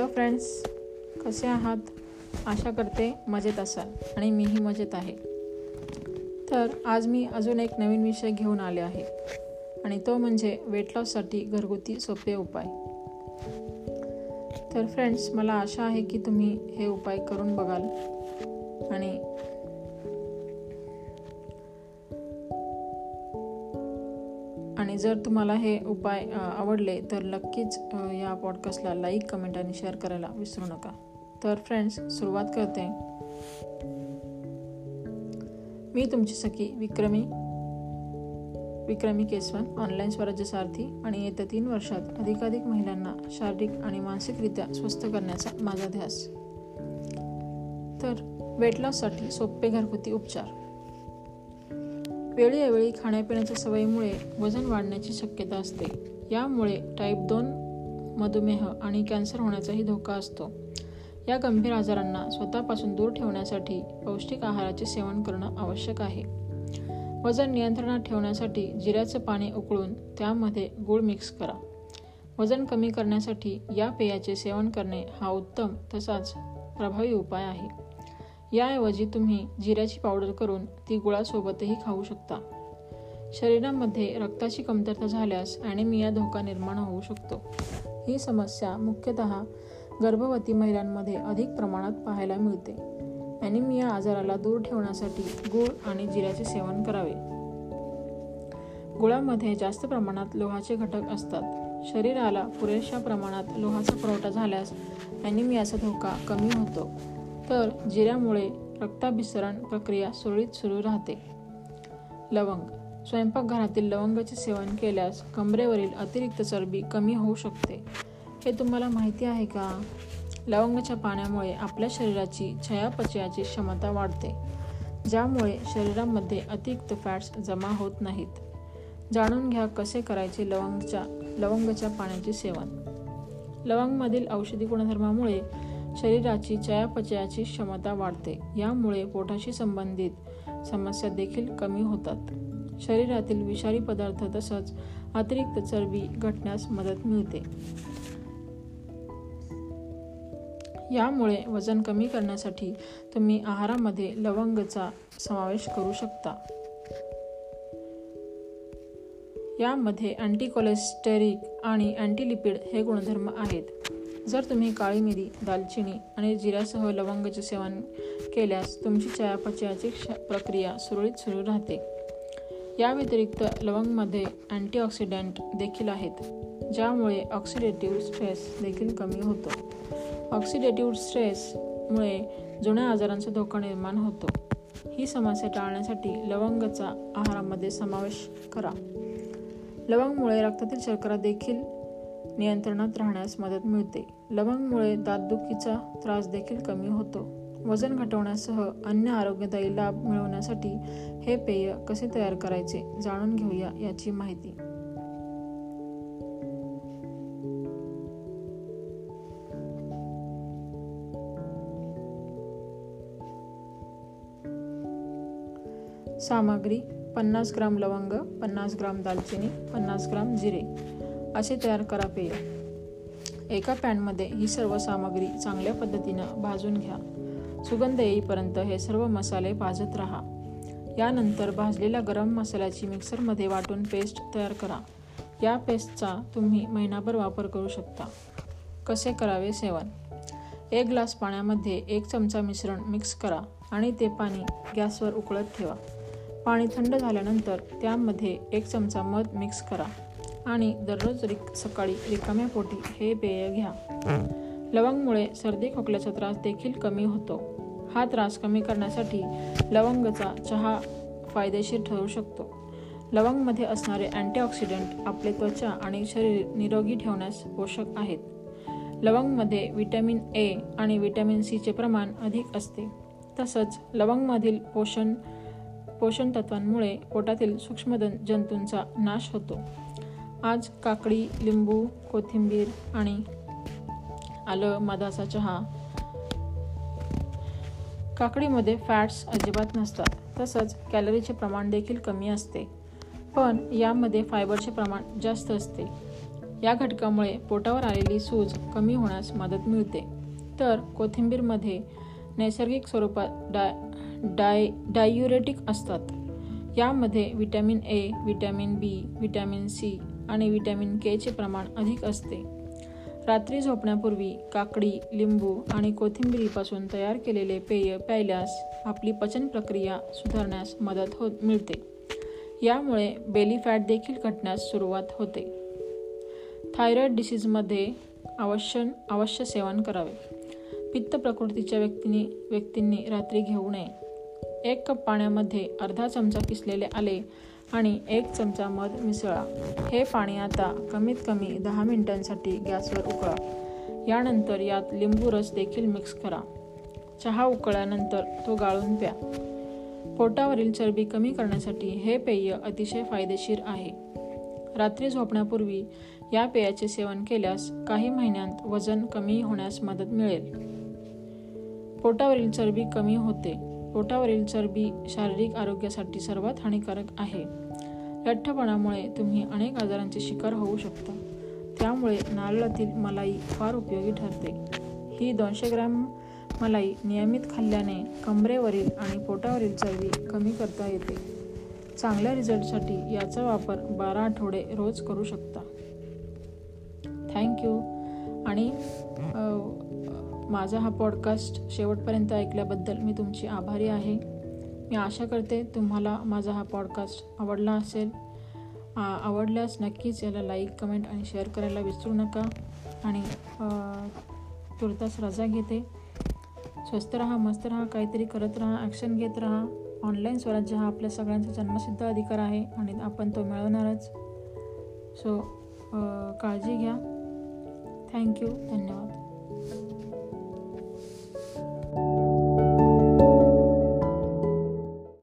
Hello friends कसे आहात? आशा करते मजेत असाल आणि मीही मजेत आहे. तर आज मी अजून एक नवीन विषय घेऊन आले आहे आणि तो म्हणजे वेट लॉससाठी घरगुती सोपे उपाय. तर फ्रेंड्स मला आशा आहे की तुम्ही हे उपाय करून बघाल आणि आणि जर तुम्हाला हे उपाय आवडले तर नक्कीच या पॉडकास्टला लाईक कमेंट आणि शेअर करायला विसरू नका. तर फ्रेंड्स सुरुवात करते. मी तुमची सखी विक्रमी विक्रमी केसवन ऑनलाईन स्वराज्य सारथी आणि येत्या तीन वर्षात अधिकाधिक महिलांना शारीरिक आणि मानसिकरित्या स्वस्थ करण्याचा माझा ध्यास तर वेट लॉससाठी सोपे घरगुती उपचार. वेळोवेळी खाण्यापिण्याच्या सवयीमुळे वजन वाढण्याची शक्यता असते. यामुळे टाईप दोन मधुमेह आणि कॅन्सर होण्याचाही धोका असतो. या गंभीर आजारांना स्वतःपासून दूर ठेवण्यासाठी पौष्टिक आहाराचे सेवन करणं आवश्यक आहे. वजन नियंत्रणात ठेवण्यासाठी जिऱ्याचं पाणी उकळून त्यामध्ये गूळ मिक्स करा. वजन कमी करण्यासाठी या पेयाचे सेवन करणे हा उत्तम तसाच प्रभावी उपाय आहे. याऐवजी तुम्ही जिऱ्याची पावडर करून ती गुळासोबतही खाऊ शकता. शरीरामध्ये रक्ताची कमतरता झाल्यास ॲनिमिया धोका निर्माण होऊ शकतो. ही समस्या मुख्यतः गर्भवती महिलांमध्ये अधिक प्रमाणात पाहायला मिळते. ॲनिमिया आजाराला दूर ठेवण्यासाठी गूळ आणि जिऱ्याचे सेवन करावे. गुळामध्ये जास्त प्रमाणात लोहाचे घटक असतात. शरीराला पुरेशा प्रमाणात लोहाचा पुरवठा झाल्यास ॲनिमियाचा धोका कमी होतो. तर जिऱ्यामुळे रक्ताभिसरण प्रक्रिया सुरळीत सुरू राहते. लवंग. स्वयंपाकघरातील लवंगाचे सेवन केल्यास कमरेवरील अतिरिक्त चरबी कमी होऊ शकते. हे तुम्हाला माहिती आहे का? लवंगाच्या पाण्यामुळे आपल्या शरीराची चयापचयाची क्षमता वाढते ज्यामुळे शरीरामध्ये अतिरिक्त फॅट्स जमा होत नाहीत. जाणून घ्या कसे करायचे लवंगच्या लवंगाच्या पाण्याचे सेवन. लवंगमधील औषधी गुणधर्मामुळे शरीराची चयापचयाची क्षमता वाढते. यामुळे पोटाशी संबंधित समस्या देखील कमी होतात. शरीरातील विषारी पदार्थ तसंच अतिरिक्त चरबी घटण्यास मदत मिळते. यामुळे वजन कमी करण्यासाठी तुम्ही आहारामध्ये लवंगचा समावेश करू शकता. यामध्ये अँटीकोलेस्टेरिक आणि अँटीलिपिड हे गुणधर्म आहेत. जर तुम्ही काळी मिरी दालचिनी आणि जिऱ्यासह लवंगाचे सेवन केल्यास तुमची चयापचयाची प्रक्रिया सुरळीत सुरू राहते. या व्यतिरिक्त लवंगमध्ये अँटीऑक्सिडंट देखील आहेत ज्यामुळे ऑक्सिडेटिव्ह स्ट्रेस देखील कमी होतो. ऑक्सिडेटिव्ह स्ट्रेसमुळे जुन्या आजारांचा धोका निर्माण होतो. ही समस्या टाळण्यासाठी लवंगाचा आहारामध्ये समावेश करा. लवंगमुळे रक्तातील शर्करा देखील नियंत्रणात राहण्यास मदत मिळते. लवंगमुळे दातदुखीचा त्रास देखील कमी होतो. वजन घटवण्यासह अन्य आरोग्यदायी लाभ मिळवण्यासाठी हे पेय कसे तयार करायचे जाणून घेऊया याची माहिती. सामग्री पन्नास ग्राम लवंग पन्नास ग्राम दालचिनी पन्नास ग्राम जिरे. असे तयार करा पेय. एका पॅनमध्ये ही सर्व सामग्री चांगल्या पद्धतीनं भाजून घ्या. सुगंध येईपर्यंत हे सर्व मसाले भाजत राहा. यानंतर भाजलेल्या गरम मसाल्याची मिक्सरमध्ये वाटून पेस्ट तयार करा. या पेस्टचा तुम्ही महिनाभर वापर करू शकता. कसे करावे सेवन? एक ग्लास पाण्यामध्ये एक चमचा मिश्रण मिक्स करा आणि ते पाणी गॅसवर उकळत ठेवा. पाणी थंड झाल्यानंतर त्यामध्ये एक चमचा मध मिक्स करा. आणि दररोज रिक सकाळी रिकाम्या पोटी हे पेय घ्या. लवंगमुळे सर्दी खोकल्याचा त्रास देखील कमी होतो. हा त्रास कमी करण्यासाठी लवंगचा चहा फायदेशीर ठरू शकतो. लवंगमध्ये असणारे अँटीऑक्सिडंट आपले त्वचा आणि शरीर निरोगी ठेवण्यास पोषक आहेत. लवंगमध्ये विटॅमिन ए आणि विटॅमिन सीचे प्रमाण अधिक असते. तसंच लवंगमधील पोषण पोषण तत्वांमुळे पोटातील सूक्ष्म जंतूंचा नाश होतो. आज काकडी लिंबू कोथिंबीर आणि आलं मधाचा चहा. काकडीमध्ये फॅट्स अजिबात नसतात. तसंच कॅलरीचे प्रमाण देखील कमी असते. पण यामध्ये फायबरचे प्रमाण जास्त असते. या घटकामुळे पोटावर आलेली सूज कमी होण्यास मदत मिळते. तर कोथिंबीरमध्ये नैसर्गिक स्वरूपात डाय डाय डायुरेटिक असतात. यामध्ये vitamin A vitamin B vitamin C आणि व्हिटॅमिन केचे प्रमाण अधिक असते. रात्री झोपण्यापूर्वी काकडी लिंबू आणि कोथिंबिरीपासून तयार केलेले पेय प्यायल्यास आपली पचन प्रक्रिया सुधारण्यास मदत हो मिळते. यामुळे बेली फॅट देखील घटण्यास सुरुवात होते. थायरॉईड डिसीजमध्ये अवश्य अवश्य सेवन करावे. पित्त प्रकृतीच्या व्यक्तींनी व्यक्तींनी रात्री घेऊ नये. एक कप पाण्यामध्ये अर्धा चमचा किसलेले आले आणि एक चमचा मध मिसळा. हे पाणी आता कमीत कमी दहा मिनिटांसाठी गॅसवर उकळा. यानंतर यात लिंबू रस देखील मिक्स करा. चहा उकळल्यानंतर तो गाळून प्या. पोटावरील चरबी कमी करण्यासाठी हे पेय अतिशय फायदेशीर आहे. रात्री झोपण्यापूर्वी या पेयाचे सेवन केल्यास काही महिन्यांत वजन कमी होण्यास मदत मिळेल. पोटावरील चरबी कमी होते. पोटावरील चरबी शारीरिक आरोग्यासाठी सर्वात हानिकारक आहे. लठ्ठपणामुळे तुम्ही अनेक आजारांचे शिकार होऊ शकता. त्यामुळे नारळातील मलाई फार उपयोगी ठरते. ही दोनशे ग्रॅम मलाई नियमित खाल्ल्याने कमरेवरील आणि पोटावरील चरबी कमी करता येते. चांगल्या रिझल्टसाठी याचा वापर बारा आठवडे रोज करू शकता. थँक्यू. आणि माझा हा पॉडकास्ट शेवटपर्यंत ऐकल्याबद्दल मी तुमची आभारी आहे. मी आशा करते तुम्हाला माझा हा पॉडकास्ट आवडला असेल. आवडल्यास नक्कीच याला लाईक कमेंट आणि शेअर करायला विसरू नका. आणि तुर्तास रजा घेते. स्वस्त राहा मस्त राहा काहीतरी करत राहा ॲक्शन घेत राहा. ऑनलाईन स्वराज्य हा आपल्या सगळ्यांचा जन्मसिद्ध अधिकार आहे आणि आपण तो मिळवणारच. सो काळजी घ्या. थँक्यू धन्यवाद.